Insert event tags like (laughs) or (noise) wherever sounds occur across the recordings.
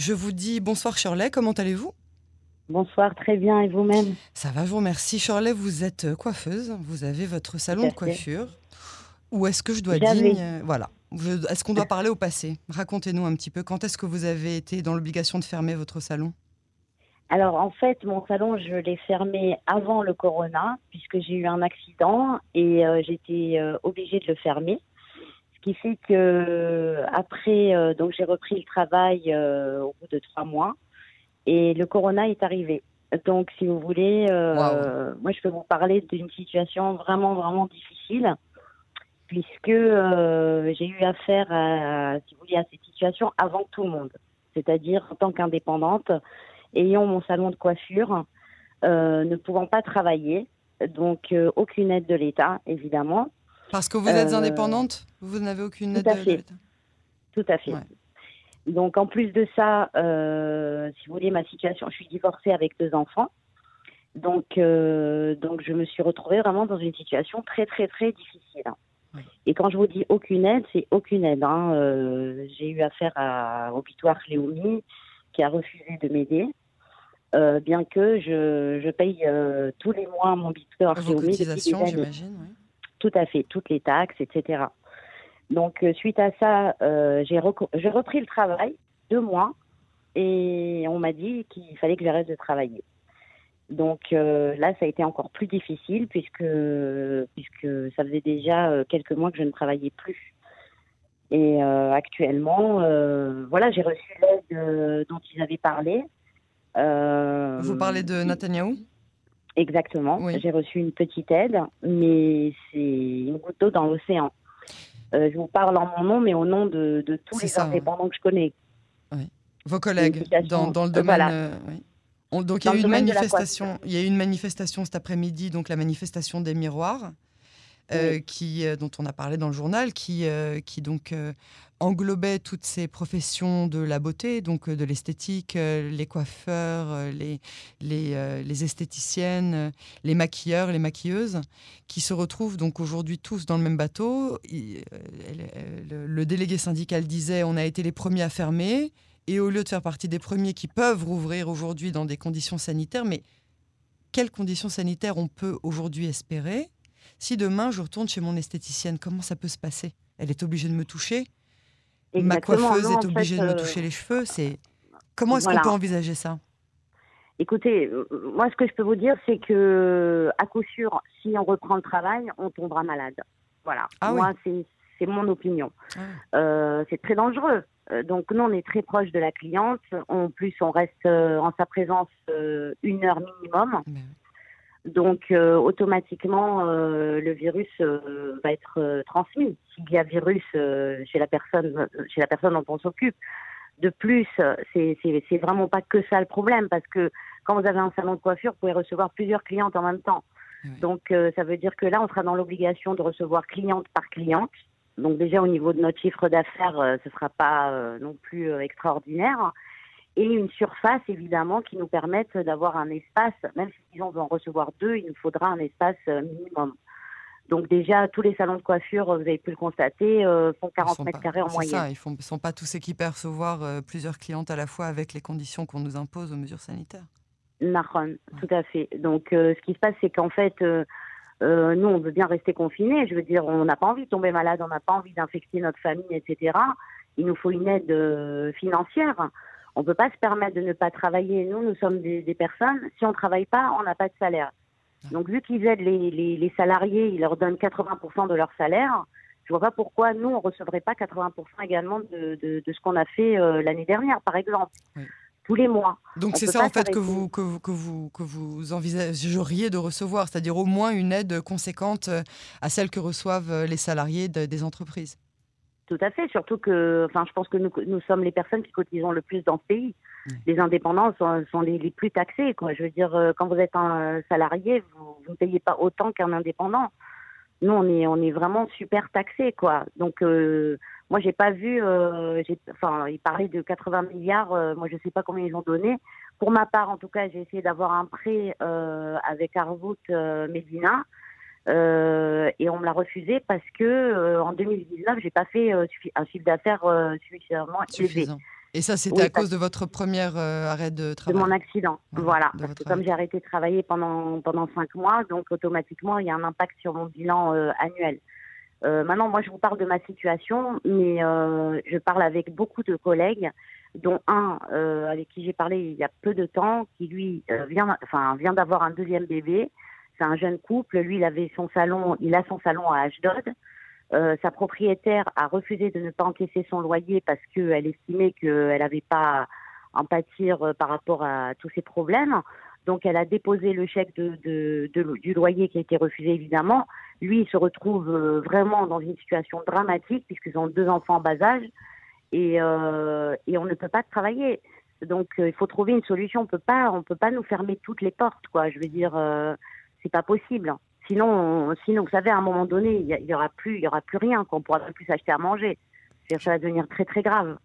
Je vous dis bonsoir Shirley, comment allez-vous? Bonsoir, très bien, et vous-même? Ça va, je vous remercie. Shirley, vous êtes coiffeuse, vous avez votre salon de coiffure. Ou est-ce que je dois dire... Voilà. Est-ce qu'on doit (laughs) parler au passé? Racontez-nous un petit peu. Quand est-ce que vous avez été dans l'obligation de fermer votre salon? Alors en fait, mon salon, je l'ai fermé avant le corona, puisque j'ai eu un accident et euh, j'étais euh, obligée de le fermer. Ce qui fait que après, euh, donc j'ai repris le travail au bout de trois mois et le corona est arrivé. Donc si vous voulez, moi je peux vous parler d'une situation vraiment vraiment difficile puisque j'ai eu affaire à, si vous voulez, à cette situation avant tout le monde, c'est-à-dire en tant qu'indépendante ayant mon salon de coiffure, euh, ne pouvant pas travailler, donc euh, aucune aide de l'État, évidemment. Parce que vous êtes euh, indépendante Vous n'avez aucune aide de l'État Tout à fait. Donc en plus de ça, si vous voulez, ma situation, je suis divorcée avec deux enfants. Donc, donc je me suis retrouvée vraiment dans une situation très très très difficile. Et quand je vous dis aucune aide, c'est aucune aide. Hein. J'ai eu affaire à Opitoire Léomi qui a refusé de m'aider. Euh, bien que je, je paye euh, tous les mois mon bitcoin. Vos cotisations, j'imagine, oui. Tout à fait, toutes les taxes, etc. Donc, euh, suite à ça, j'ai repris le travail, deux mois, et on m'a dit qu'il fallait que j'arrête de travailler. Donc là, ça a été encore plus difficile puisque, puisque ça faisait déjà quelques mois que je ne travaillais plus. Et actuellement, voilà, j'ai reçu l'aide dont ils avaient parlé. Euh, vous parlez de Netanyahou Exactement. J'ai reçu une petite aide, mais c'est une goutte d'eau dans l'océan. Euh, je vous parle en mon nom, mais au nom de, tous les indépendants que je connais. Vos collègues dans, le domaine. Euh, donc il y a eu une manifestation. Il y a eu une manifestation cet après-midi, donc la manifestation des miroirs. Euh, qui, euh, dont on a parlé dans le journal, qui, euh, qui donc englobait toutes ces professions de la beauté, donc de l'esthétique, les coiffeurs, les, les, les, esthéticiennes, les maquilleurs, les maquilleuses, qui se retrouvent donc aujourd'hui tous dans le même bateau. le, le délégué syndical disait on a été les premiers à fermer, et au lieu de faire partie des premiers qui peuvent rouvrir aujourd'hui dans des conditions sanitaires, mais quelles conditions sanitaires on peut aujourd'hui espérer si demain je retourne chez mon esthéticienne, comment ça peut se passer? Elle est obligée de me toucher Ma coiffeuse est obligée de me euh, toucher les cheveux. C'est comment est-ce qu'on peut envisager ça? Écoutez, euh, moi ce que je peux vous dire, c'est que à coup sûr, si on reprend le travail, on tombera malade. Voilà. Ah moi, c'est mon opinion. Ah euh, c'est très dangereux. Donc nous, on est très proche de la cliente. En plus, on reste en sa présence une heure minimum. Donc euh, automatiquement, euh, le virus euh, va être transmis s'il y a virus chez la personne, chez la personne dont on s'occupe. De plus, c'est vraiment pas que ça le problème parce que quand vous avez un salon de coiffure, vous pouvez recevoir plusieurs clientes en même temps. Donc ça veut dire que là, on sera dans l'obligation de recevoir cliente par cliente. Donc déjà au niveau de notre chiffre d'affaires, ce sera pas non plus extraordinaire et une surface évidemment qui nous permette d'avoir un espace, même si on veut en recevoir deux, il nous faudra un espace euh, minimum. Donc déjà, tous les salons de coiffure, vous avez pu le constater, euh, font 40 mètres carrés en moyenne. Ça, ils ne sont pas tous équipés à recevoir euh, plusieurs clientes à la fois avec les conditions qu'on nous impose aux mesures sanitaires. Nahon, tout à fait. Donc ce qui se passe, c'est qu'en fait, nous, on veut bien rester confinés. Je veux dire, on n'a pas envie de tomber malade, on n'a pas envie d'infecter notre famille, etc. Il nous faut une aide financière. On ne peut pas se permettre de ne pas travailler. Nous, nous sommes des, personnes, si on ne travaille pas, on n'a pas de salaire. Donc, vu qu'ils aident les, salariés, ils leur donnent 80% de leur salaire, je ne vois pas pourquoi nous, on ne recevrait pas 80% également de, ce qu'on a fait euh, l'année dernière, par exemple. Tous les mois. Donc c'est ça en fait que vous, que vous, que, vous, que vous envisageriez de recevoir, c'est-à-dire au moins une aide conséquente euh, à celle que reçoivent euh, les salariés des entreprises. Tout à fait, surtout que, enfin, je pense que nous, nous sommes les personnes qui cotisons le plus dans ce pays. Les indépendants sont, les, plus taxés, quoi. Je veux dire, euh, quand vous êtes un salarié, vous, ne payez pas autant qu'un indépendant. Nous, on est, on est vraiment super taxés, quoi. Donc, euh, moi, j'ai pas vu, euh, enfin, il parlait de 80 milliards. Euh, moi, je sais pas combien ils ont donné. Pour ma part, en tout cas, j'ai essayé d'avoir un prêt avec Arvout Medina. Euh, et on me l'a refusé parce que euh, en 2019, j'ai pas fait euh, un chiffre d'affaires suffisamment élevé. Et ça, c'était à cause de votre premier arrêt de travail De mon accident, voilà. Parce que comme j'ai arrêté de travailler pendant, pendant cinq mois, donc automatiquement, il y a un impact sur mon bilan annuel. maintenant, moi, je vous parle de ma situation, mais je parle avec beaucoup de collègues dont un euh, avec qui j'ai parlé il y a peu de temps, qui lui euh, vient, enfin vient d'avoir un deuxième bébé. C'est un jeune couple. Lui, il avait son salon, il a son salon à Ashdod. Euh, sa propriétaire a refusé de ne pas encaisser son loyer parce qu'elle estimait qu'elle n'avait pas à en pâtir euh, par rapport à tous ces problèmes. Donc, elle a déposé le chèque du loyer qui a été refusé, évidemment. Lui, il se retrouve vraiment dans une situation dramatique puisqu'ils ont deux enfants en bas âge et, euh, et on ne peut pas travailler. Donc euh, il faut trouver une solution. On peut pas, on peut pas nous fermer toutes les portes, quoi. Je veux dire, euh, c'est pas possible. Sinon, sinon, vous savez, à un moment donné, il y, aura plus, il y aura plus rien, qu'on pourra plus s'acheter à manger. Ça va devenir très très grave.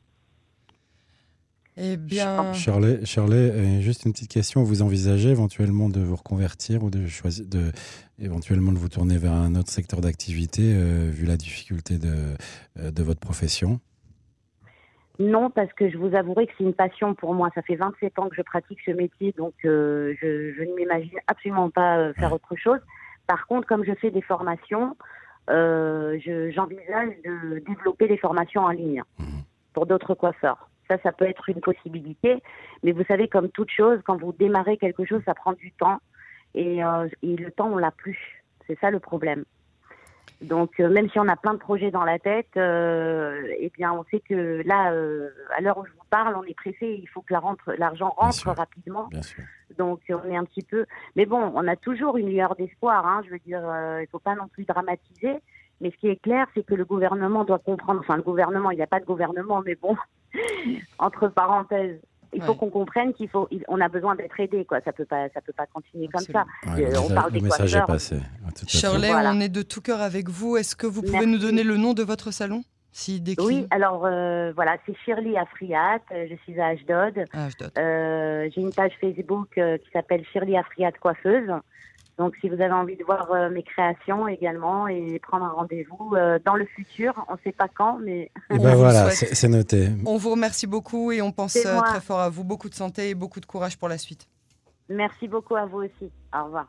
Eh bien, Shirley, Shirley, juste une petite question. Vous envisagez éventuellement de vous reconvertir ou de choisir, de éventuellement de vous tourner vers un autre secteur d'activité vu la difficulté de, de votre profession? Non, parce que je vous avouerai que c'est une passion pour moi. Ça fait 27 ans que je pratique ce métier, donc euh, je, je, ne m'imagine absolument pas euh, faire autre chose. Par contre, comme je fais des formations, euh, j'envisage de développer des formations en ligne pour d'autres coiffeurs. Ça, ça peut être une possibilité. Mais vous savez, comme toute chose, quand vous démarrez quelque chose, ça prend du temps. Et, euh, et le temps, on l'a plus. C'est ça le problème. Donc, euh, même si on a plein de projets dans la tête, euh, eh bien, on sait que là, euh, à l'heure où je vous parle, on est pressé. Il faut que l'argent rentre, rapidement. Donc, on est un petit peu. Mais bon, on a toujours une lueur d'espoir. Hein, je veux dire, il ne faut pas non plus dramatiser. Mais ce qui est clair, c'est que le gouvernement doit comprendre. Enfin, le gouvernement, il n'y a pas de gouvernement, mais bon, (laughs) entre parenthèses, il faut qu'on comprenne qu'il faut, on a besoin d'être aidé, quoi. Ça peut pas, ça peut pas continuer comme ça. Euh, on parle des message est passé. Shirley, on est de tout cœur avec vous. Est-ce que vous pouvez nous donner le nom de votre salon si Oui, alors euh, voilà, c'est Shirley Afriat. Euh, je suis à Ashdod. J'ai une page Facebook qui s'appelle Shirley Afriat coiffeuse. Donc, si vous avez envie de voir euh, mes créations également et prendre un rendez-vous euh, dans le futur, on ne sait pas quand, mais. Et eh ben voilà, c'est noté. On vous remercie beaucoup et on pense euh, très fort à vous. Beaucoup de santé et beaucoup de courage pour la suite. Merci beaucoup à vous aussi. Au revoir.